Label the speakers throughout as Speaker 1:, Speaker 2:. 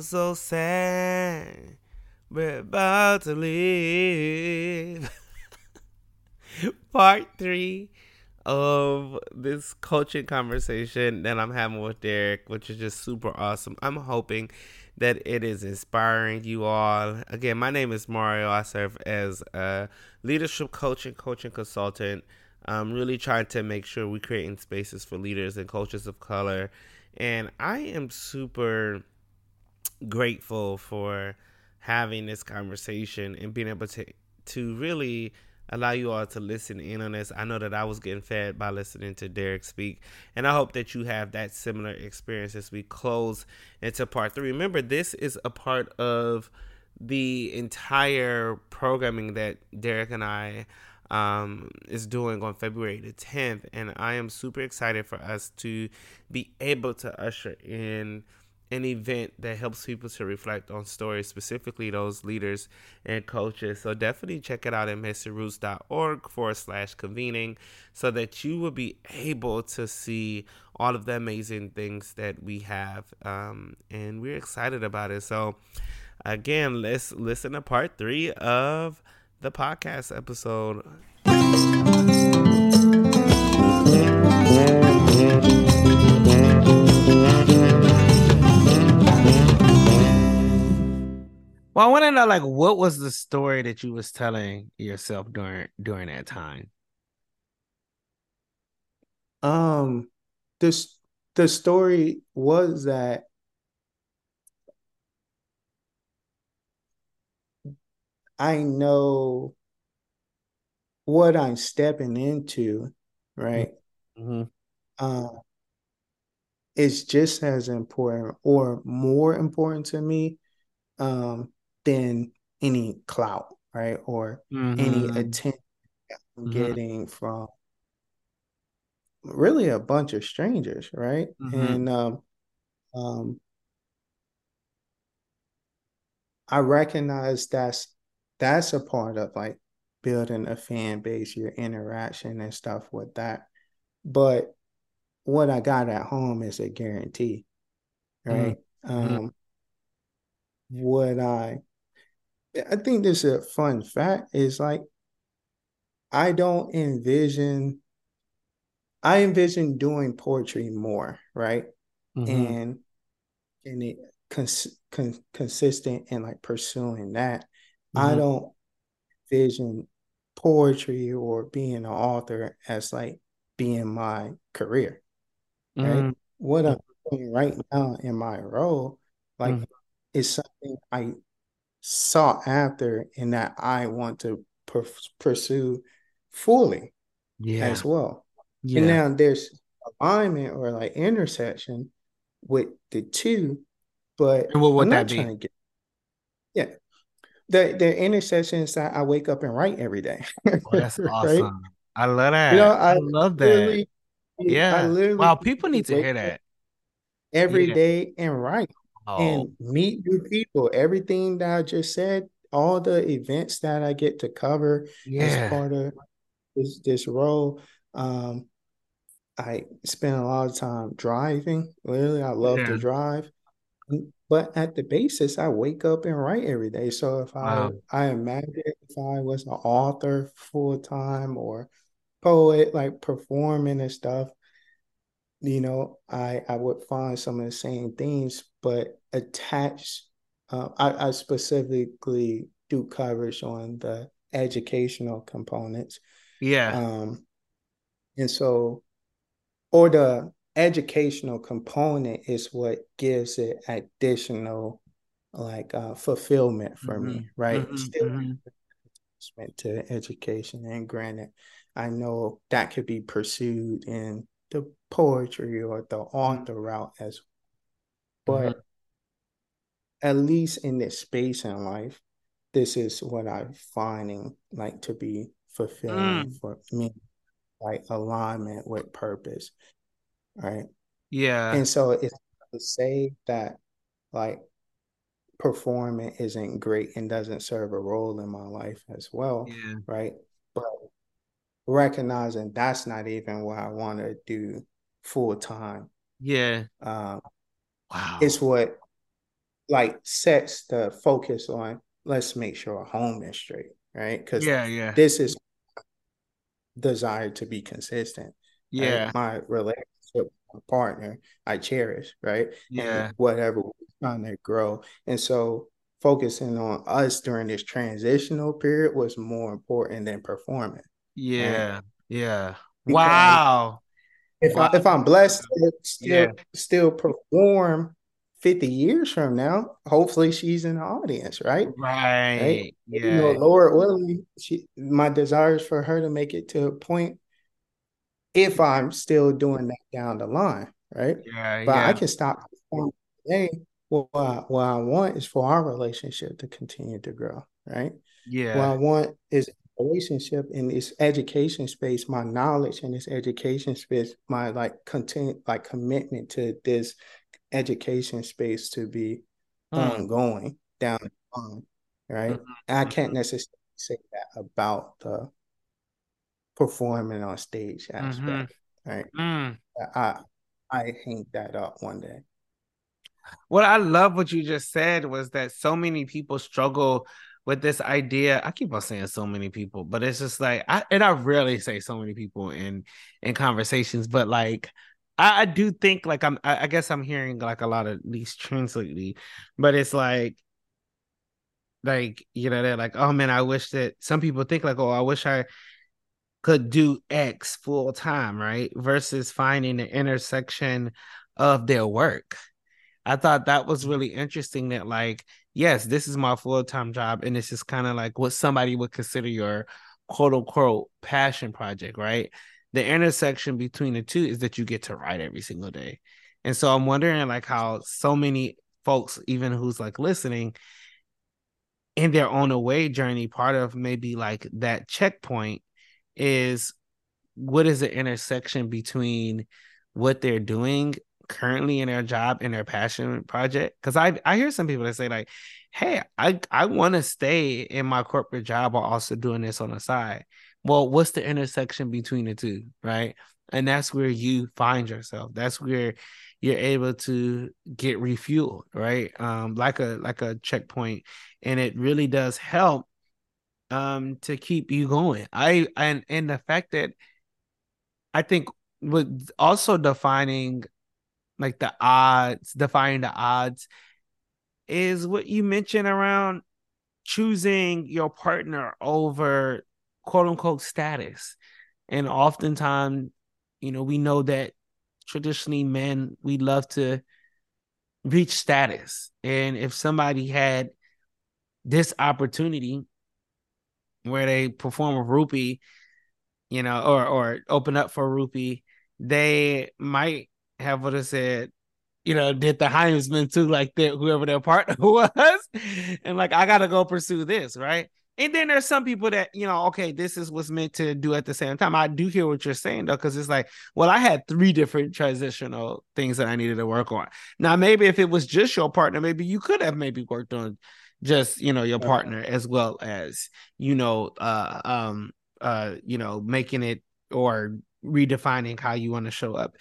Speaker 1: So sad. We're about to leave. Part three of this coaching conversation that I'm having with Derek, which is just super awesome. I'm hoping that it is inspiring you all. Again, my name is Mario. I serve as a leadership coach and coaching consultant. I'm really trying to make sure we're creating spaces for leaders and coaches of color. And I am super grateful for having this conversation and being able to to really allow you all to listen in on this. I know that I was getting fed by listening to Derek speak, and I hope that you have that similar experience as we close into part three. Remember, this is a part of the entire programming that Derek and I um, is doing on February the 10th, and I am super excited for us to be able to usher in an event that helps people to reflect on stories, specifically those leaders and coaches. So definitely check it out at messyroots.org forward slash convening so that you will be able to see all of the amazing things that we have. Um, and we're excited about it. So again, let's listen to part three of the podcast episode. Well, I want to know, like, what was the story that you was telling yourself during during that time?
Speaker 2: Um, this the story was that I know what I'm stepping into, right? Mm-hmm. Uh, is just as important or more important to me um, than any clout, right? Or mm-hmm. any attention I'm mm-hmm. getting from really a bunch of strangers, right? Mm-hmm. And um, um, I recognize that's that's a part of like building a fan base, your interaction and stuff with that. But what I got at home is a guarantee, right? Mm-hmm. Um, what I I think this is a fun fact is like I don't envision I envision doing poetry more, right? Mm-hmm. And and it cons- con- consistent and like pursuing that. Mm-hmm. I don't envision poetry or being an author as like being my career. Right. Mm-hmm. What I'm doing right now in my role, like mm-hmm. is something I sought after and that I want to per- pursue fully yeah. as well. Yeah. And now there's alignment or like intersection with the two, but
Speaker 1: and what would I'm that be? Get,
Speaker 2: yeah, the the intersection is that I wake up and write every day.
Speaker 1: oh, that's awesome. Right? I love that. You know, I, I love that. yeah. I literally wow, people need to hear that
Speaker 2: every yeah. day and write oh. and meet new people. Everything that I just said, all the events that I get to cover yeah. as part of this this role. Um, I spend a lot of time driving. Literally, I love yeah. to drive. But at the basis, I wake up and write every day. So if wow. I I imagine if I was an author full time or poet, like performing and stuff, you know, I I would find some of the same things, but attached. Uh, I, I specifically do coverage on the educational components.
Speaker 1: Yeah.
Speaker 2: Um, and so, or the educational component is what gives it additional like uh, fulfillment for mm-hmm. me, right? Mm-hmm. Still mm-hmm. to education, and granted, I know that could be pursued in the poetry or the author route as well. But mm-hmm. at least in this space in life, this is what I'm finding like to be fulfilling mm. for me, like alignment with purpose right?
Speaker 1: Yeah.
Speaker 2: And so it's to say that like performing isn't great and doesn't serve a role in my life as well, yeah. right? But recognizing that's not even what I want to do full time.
Speaker 1: Yeah.
Speaker 2: Um,
Speaker 1: wow.
Speaker 2: It's what like sets the focus on let's make sure our home is straight, right? Because
Speaker 1: yeah, yeah.
Speaker 2: This is desire to be consistent.
Speaker 1: Yeah.
Speaker 2: Right? My relationship with my partner, I cherish, right?
Speaker 1: Yeah.
Speaker 2: And whatever we're trying to grow. And so focusing on us during this transitional period was more important than performing.
Speaker 1: Yeah. Right? Yeah. Because wow.
Speaker 2: If wow. I if I'm blessed to still yeah. still perform 50 years from now, hopefully she's in the audience, right?
Speaker 1: Right. right?
Speaker 2: Yeah. You know, Lord willing, she my desire is for her to make it to a point if I'm still doing that down the line, right?
Speaker 1: Yeah.
Speaker 2: But
Speaker 1: yeah.
Speaker 2: I can stop performing today. What I, what I want is for our relationship to continue to grow, right?
Speaker 1: Yeah.
Speaker 2: What I want is relationship in this education space, my knowledge in this education space, my like content, like commitment to this education space to be mm. ongoing down the line, right? Mm-hmm. I can't mm-hmm. necessarily say that about the performing on stage aspect, mm-hmm. right? Mm. I I hang that up one day.
Speaker 1: What I love what you just said was that so many people struggle with this idea. I keep on saying so many people, but it's just like I and I rarely say so many people in in conversations, but like I, I do think like I'm I, I guess I'm hearing like a lot of these trends lately, but it's like like you know they're like oh man i wish that some people think like oh i wish i could do x full time right versus finding the intersection of their work i thought that was mm-hmm. really interesting that like yes this is my full-time job and this is kind of like what somebody would consider your quote unquote passion project right the intersection between the two is that you get to write every single day. And so I'm wondering like how so many folks, even who's like listening, in their own away journey, part of maybe like that checkpoint is what is the intersection between what they're doing currently in their job and their passion project? Because I I hear some people that say like, "Hey, I I want to stay in my corporate job while also doing this on the side." well, what's the intersection between the two, right? And that's where you find yourself. That's where you're able to get refueled, right? Um, like a like a checkpoint, and it really does help um to keep you going. I and and the fact that I think with also defining like the odds, defying the odds is what you mentioned around choosing your partner over quote unquote status. And oftentimes, you know, we know that traditionally men, we love to reach status. And if somebody had this opportunity where they perform a Rupi, you know, or or open up for a Rupi, they might have what I said, you know, did the Heisman too, like that whoever their partner was, and like I gotta go pursue this, right? And then there's some people that, you know, okay, this is what's meant to do at the same time. I do hear what you're saying though, because it's like, well, I had three different transitional things that I needed to work on. Now, maybe if it was just your partner, maybe you could have maybe worked on just, you know, your partner as well as, you know, uh um uh, you know, making it or redefining how you want to show up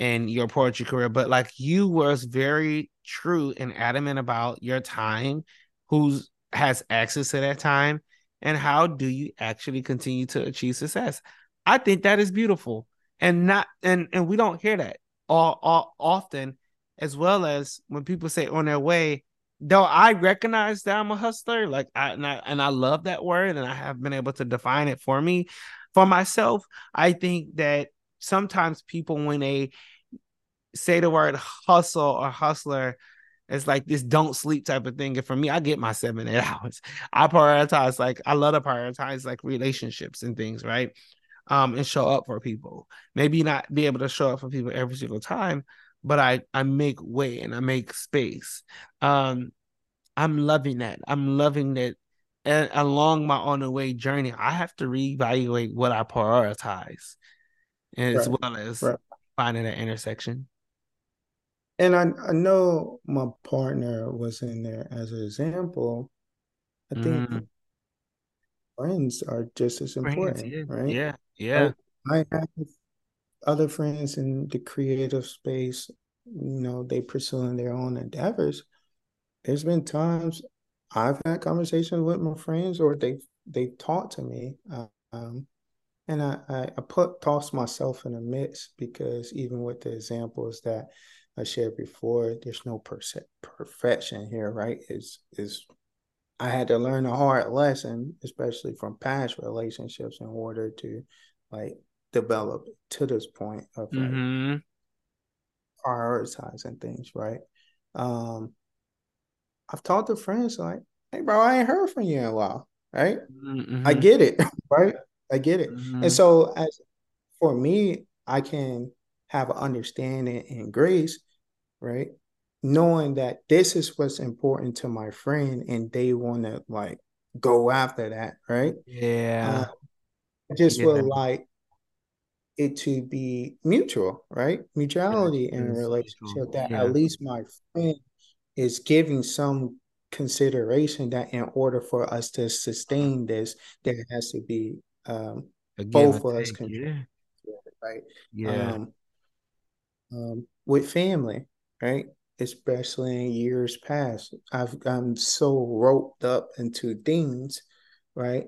Speaker 1: in your poetry career. But like you was very true and adamant about your time, who's has access to that time and how do you actually continue to achieve success i think that is beautiful and not and and we don't hear that all, all often as well as when people say on their way though i recognize that i'm a hustler like I and, I and i love that word and i have been able to define it for me for myself i think that sometimes people when they say the word hustle or hustler it's like this don't sleep type of thing. And for me, I get my seven, eight hours. I prioritize, like, I love to prioritize like relationships and things, right? Um, and show up for people. Maybe not be able to show up for people every single time, but I I make way and I make space. Um, I'm loving that. I'm loving that. And along my on the way journey, I have to reevaluate what I prioritize, as right. well as right. finding that intersection
Speaker 2: and I, I know my partner was in there as an example. I think mm. friends are just as
Speaker 1: Friends,
Speaker 2: important,
Speaker 1: yeah,
Speaker 2: right?
Speaker 1: yeah, yeah.
Speaker 2: Like I have other friends in the creative space, you know, they pursuing their own endeavors. There's been times I've had conversations with my friends or they they've talked to me. Um, and I, I, I put toss myself in the mix because even with the examples that I shared before, there's no perce- perfection here, right? Is is I had to learn a hard lesson, especially from past relationships, in order to like develop to this point of like
Speaker 1: Mm-hmm.
Speaker 2: prioritizing things, right? Um, I've talked to friends like, hey, bro, I ain't heard from you in a while, right? I
Speaker 1: Mm-hmm.
Speaker 2: get it, right? I get it. And
Speaker 1: Mm-hmm.
Speaker 2: so as for me, I can have an understanding and grace, right? Knowing that this is what's important to my friend and they want to like go after that, right?
Speaker 1: Yeah.
Speaker 2: I just
Speaker 1: Yeah.
Speaker 2: would like it to be mutual, right? Mutuality in a relationship that at least my friend is giving some consideration that in order for us to sustain this, there has to be um,
Speaker 1: A give
Speaker 2: both of us contribute,
Speaker 1: Yeah.
Speaker 2: right?
Speaker 1: Yeah.
Speaker 2: Um, um, with family, right? Especially in years past, I've I'm so roped up into things, right?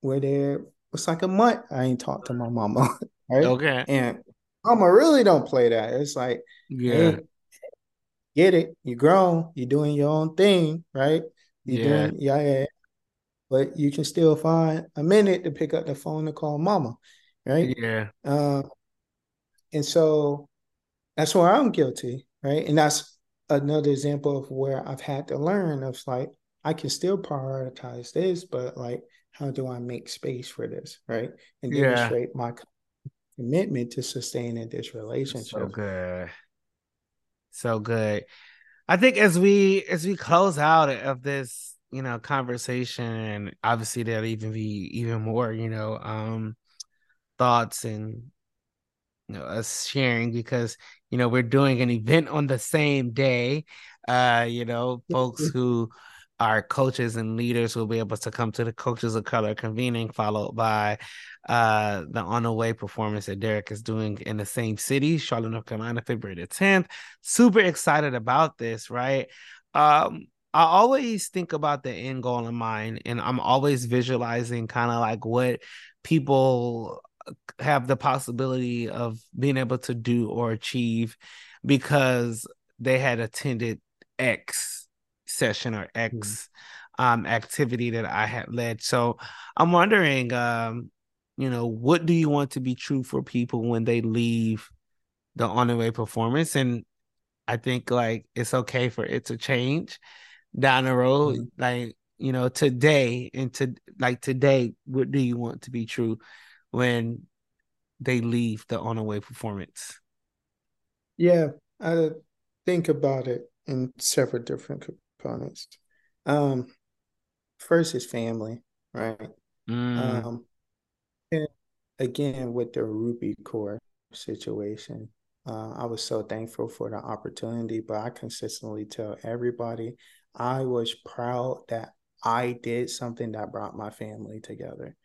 Speaker 2: Where there it's like a month I ain't talked to my mama, right?
Speaker 1: Okay.
Speaker 2: And mama really don't play that. It's like,
Speaker 1: Yeah.
Speaker 2: hey, get it, You're grown, you're doing your own thing, right? You're
Speaker 1: Yeah.
Speaker 2: doing yeah, yeah, but you can still find a minute to pick up the phone to call mama, right?
Speaker 1: Yeah.
Speaker 2: Uh, and so that's where I'm guilty, right? And that's another example of where I've had to learn of like I can still prioritize this, but like how do I make space for this, right? And
Speaker 1: Yeah.
Speaker 2: demonstrate my commitment to sustaining this
Speaker 1: So
Speaker 2: relationship.
Speaker 1: good. So good. I think as we as we close out of this, you know, conversation, and obviously there'll even be even more, you know, um thoughts and you know us sharing because you know we're doing an event on the same day. Uh you know folks who are coaches and leaders will be able to come to the coaches of color convening followed by uh the on the way performance that derek is doing in the same city charlotte north carolina february the 10th super excited about this right? Um I always think about the end goal in mind, and I'm always visualizing kind of like what people have the possibility of being able to do or achieve because they had attended X session or X um, activity that I had led. So I'm wondering, um, you know, what do you want to be true for people when they leave the on the way performance? And I think like it's okay for it to change down the road.
Speaker 2: Mhm.
Speaker 1: Like, you know, today and to like today, what do you want to be true when they leave the on the way performance?
Speaker 2: Yeah, I think about it in several different components. Um, first is family, right?
Speaker 1: Mm,
Speaker 2: Um, and again, with the Rupi Kaur situation, uh, I was so thankful for the opportunity, but I consistently tell everybody I was proud that I did something that brought my family together,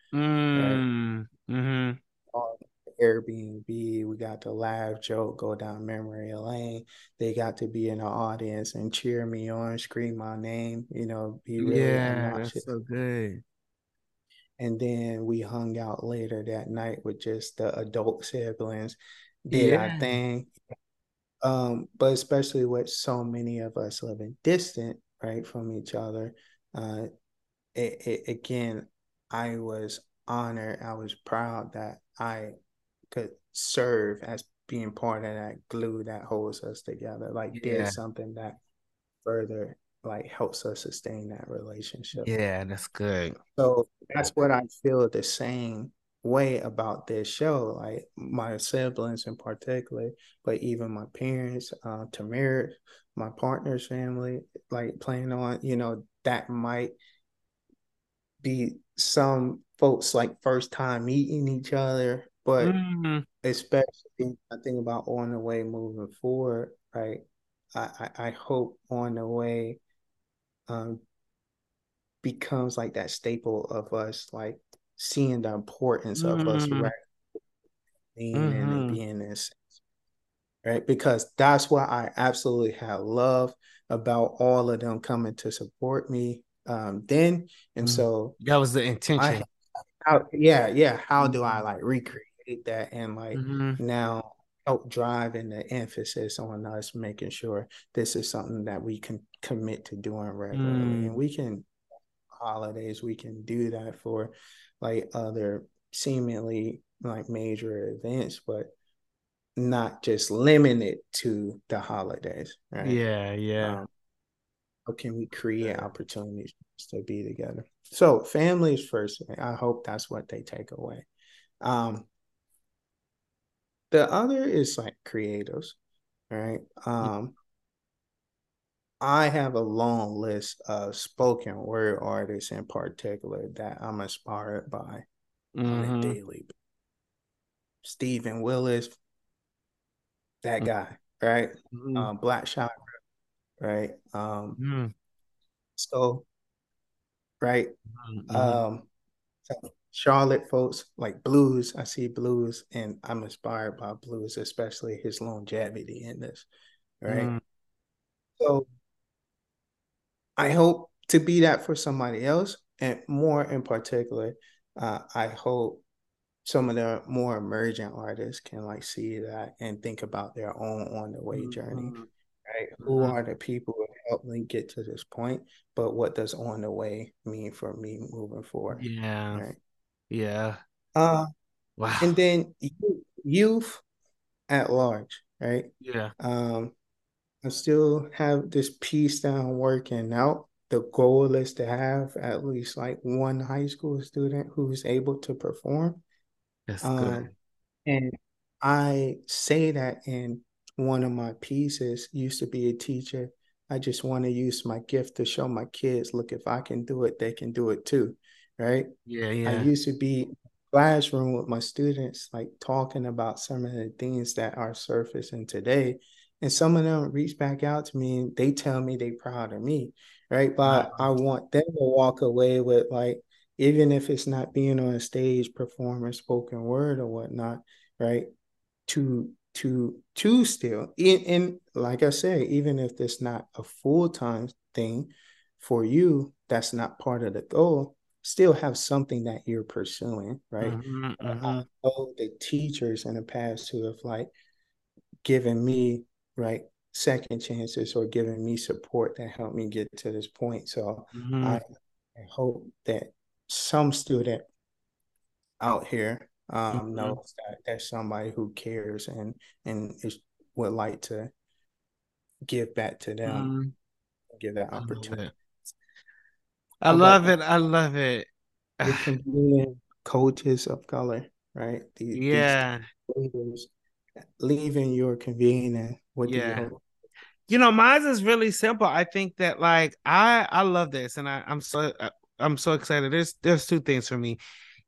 Speaker 2: right?
Speaker 1: mm, mm-hmm.
Speaker 2: On Airbnb, we got to laugh, joke, go down memory lane. They got to be in the audience and cheer me on, scream my name, you know, be really
Speaker 1: Yeah, that's so good.
Speaker 2: And then we hung out later that night with just the adult siblings, did our
Speaker 1: Yeah,
Speaker 2: thing. Um, but especially with so many of us living distant, right, from each other, uh, it, it, again, I was honored. I was proud that I could serve as being part of that glue that holds us together. Like, did something that further like helps us sustain that relationship.
Speaker 1: yeah, that's good.
Speaker 2: So that's what I feel the same way about this show. Like my siblings in particular, but even my parents, uh, Tamir, my partner's family, like playing on, you know, that might be some folks like first time meeting each other, but
Speaker 1: Mm,
Speaker 2: especially I think about on the way moving forward, right? I, I, I hope on the way um, becomes like that staple of us like seeing the importance mm-hmm. of us mm-hmm. right being mm-hmm. and being this right because that's what i absolutely have love about all of them coming to support me um then and mm-hmm. so
Speaker 1: that was the intention
Speaker 2: I, how, yeah yeah how do i like recreate that and like mm-hmm. now help drive and the emphasis on us making sure this is something that we can commit to doing regularly mm. and we can holidays we can do that for like other seemingly like major events but not just limited to the holidays right?
Speaker 1: Yeah yeah. Um,
Speaker 2: how can we create opportunities to be together? So families first i hope that's what they take away. Um the other is like creatives, right? Um, I have a long list of spoken word artists in particular that I'm inspired by mm-hmm. on a mm-hmm. daily. Stephen Willis, that mm-hmm. guy, right? Mm-hmm. Um, Black Shot, right? Um, mm-hmm. so, right? Mm-hmm. Um, so Charlotte folks like blues. I see blues, and I'm inspired by blues, especially his longevity in this. Right. Mm. So I hope to be that for somebody else, and more in particular, uh, I hope some of the more emerging artists can like see that and think about their own on the way mm-hmm. journey. Right? Mm-hmm. Who are the people who helped me get to this point? But what does on the way mean for me moving forward?
Speaker 1: Yeah. Right? Yeah.
Speaker 2: Uh, wow. And then youth at large, right?
Speaker 1: Yeah.
Speaker 2: Um, I still have this piece that I'm working out. The goal is to have at least like one high school student who's able to perform.
Speaker 1: That's um, good.
Speaker 2: And I say that in one of my pieces. Used to be a teacher. I just want to use my gift to show my kids, look, if I can do it, they can do it too right?
Speaker 1: Yeah, yeah.
Speaker 2: I used to be classroom with my students, like talking about some of the things that are surfacing today. And some of them reach back out to me and they tell me they proud of me, right? But. I want them to walk away with like, even if it's not being on a stage, performing spoken word or whatnot, right? To to to still and, and like I say, even if it's not a full time thing for you, that's not part of the goal still have something that you're pursuing, right? Mm-hmm, mm-hmm. I know the teachers in the past who have like given me right second chances or giving me support that helped me get to this point. So mm-hmm. I, I, hope that some student out here um, mm-hmm. knows that there's somebody who cares and and is would like to give back to them, mm-hmm. give that opportunity.
Speaker 1: I love it. I love it.
Speaker 2: coaches of color, right?
Speaker 1: These, yeah.
Speaker 2: These leaving your convening? What yeah.
Speaker 1: you You know, mine is really simple. I think that like I I love this, and I, I'm so uh, I'm so excited. There's there's two things for me.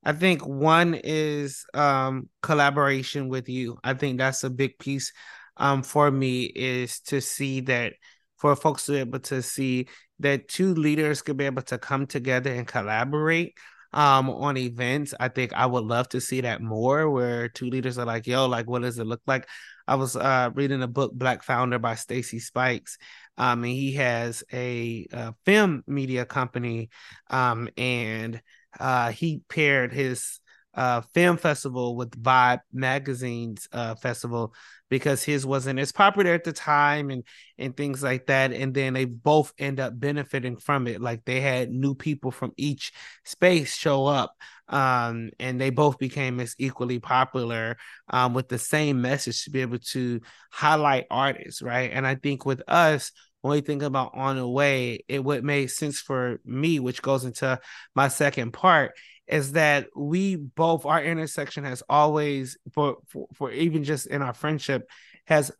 Speaker 1: I think one is um collaboration with you. I think that's a big piece um for me is to see that for folks to be able to see that two leaders could be able to come together and collaborate um on events i think i would love to see that more where two leaders are like yo like what does it look like? I was uh reading a book black founder by stacy spikes um and he has a, a film media company um and uh he paired his uh, film festival with Vibe Magazine's uh, festival because his wasn't as popular at the time and and things like that. And then they both end up benefiting from it. Like they had new people from each space show up, um, and they both became as equally popular um, with the same message to be able to highlight artists, right? And I think with us when we think about on the way, it would make sense for me, which goes into my second part, is that we both our intersection has always for, for for even just in our friendship has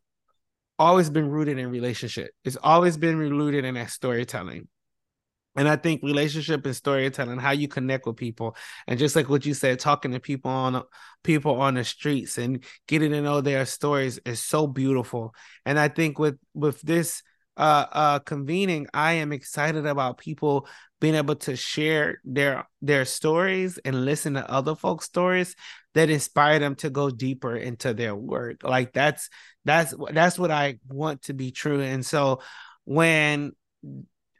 Speaker 1: always been rooted in relationship. It's always been rooted in that storytelling. And I think relationship and storytelling, how you connect with people, and just like what you said, talking to people on people on the streets and getting to know their stories is so beautiful. And I think with with this uh uh convening, I am excited about people being able to share their their stories and listen to other folks' stories that inspire them to go deeper into their work. Like that's that's that's what I want to be true. And so when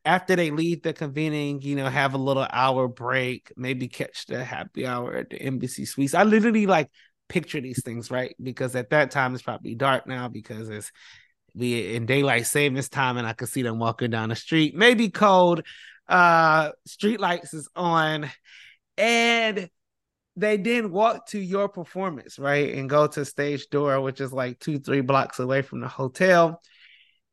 Speaker 1: after they leave the convening, you know, have a little hour break, maybe catch the happy hour at the embassy suites. I literally like picture these things, right? Because at that time it's probably dark now because it's we in daylight savings time and I could see them walking down the street. Maybe cold. Uh street lights is on and they then walk to your performance, right? And go to stage door, which is like two, three blocks away from the hotel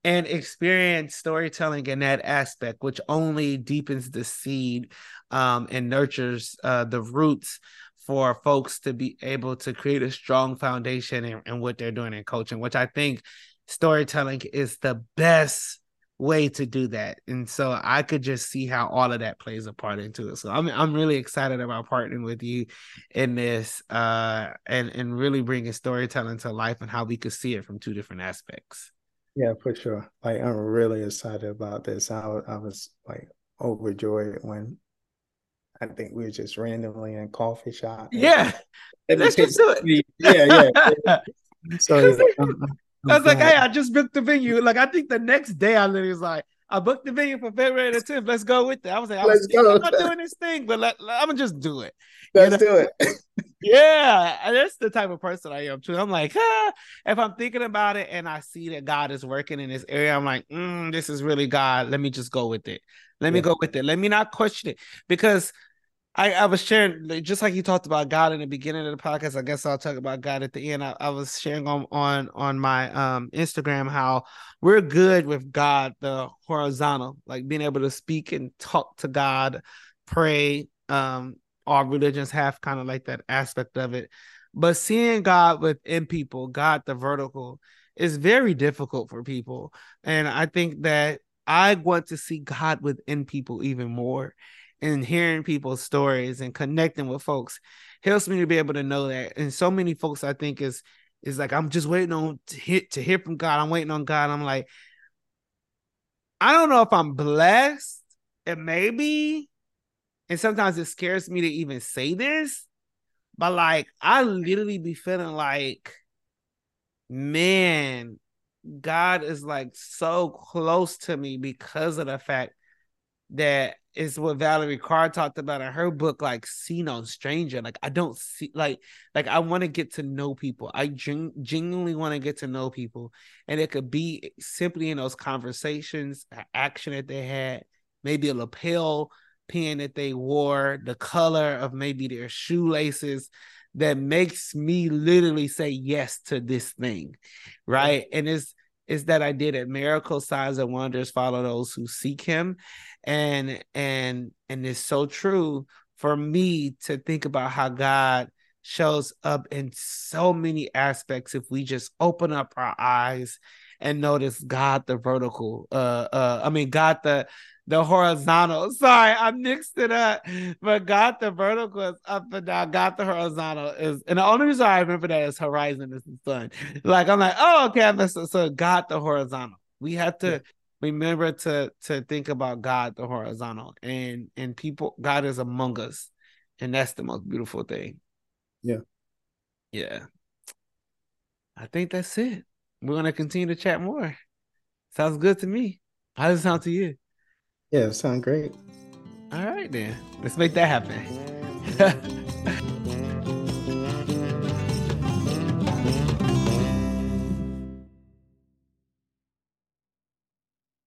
Speaker 1: and experience storytelling in that aspect, which only deepens the seed um, and nurtures uh, the roots for folks to be able to create a strong foundation in, in what they're doing in coaching, which I think storytelling is the best way to do that. And so I could just see how all of that plays a part into it. So I'm I'm really excited about partnering with you in this uh and and really bringing storytelling to life and how we could see it from two different aspects.
Speaker 2: Yeah, for sure. Like I'm really excited about this. I was, I was like overjoyed when I think we were just randomly in a coffee shop.
Speaker 1: Yeah, let's just do
Speaker 2: it. Yeah, yeah.
Speaker 1: so yeah, I'm, I'm i was like, hey, I just booked the venue. Like I think the next day I literally was like, I booked the venue for February the 10th. Let's go with it. I was like, I was. I'm not doing this thing, but let, I'm gonna just do it.
Speaker 2: Let's you know? do it.
Speaker 1: yeah, that's the type of person I am too. I'm like, ah, if I'm thinking about it and I see that God is working in this area, I'm like, mm, this is really God. Let me just go with it. Let yeah. me go with it. Let me not question it because I, I was sharing just like you talked about God in the beginning of the podcast. I guess I'll talk about God at the end. I, I was sharing on on on my um Instagram how we're good with God, the horizontal, like being able to speak and talk to God, pray, um, all religions have kind of like that aspect of it. But seeing God within people, God the vertical, is very difficult for people. And I think that I want to see God within people even more. And hearing people's stories and connecting with folks helps me to be able to know that. And so many folks, I think, is is like I'm just waiting on to hear to hear from God. I'm waiting on God. I'm like, I don't know if I'm blessed, and maybe and sometimes it scares me to even say this, but like I literally be feeling like, man, God is like so close to me because of the fact that is what Valarie Kaur talked about in her book, like See No Stranger. Like I don't see like like I want to get to know people. I gen- genuinely want to get to know people, and it could be simply in those conversations, action that they had, maybe a lapel pin that they wore, the color of maybe their shoelaces that makes me literally say yes to this thing. Right. And it's it's that I did it. miracle signs and wonders follow those who seek him. And and and it's so true for me to think about how God shows up in so many aspects if we just open up our eyes and notice God the vertical uh uh I mean God the the horizontal. Sorry, I mixed it up. But got the vertical is up and down. Got the horizontal is, and the only reason I remember that is horizon is the sun. Like I'm like, oh, okay, I missed it. So got the horizontal. We have to yeah. remember to to think about God the horizontal, and and people, God is among us, and that's the most beautiful thing.
Speaker 2: Yeah,
Speaker 1: yeah. I think that's it. We're gonna continue to chat more. Sounds good to me. How does it sound to you?
Speaker 2: Yeah, it sounds great.
Speaker 1: All right, then. Let's make that happen.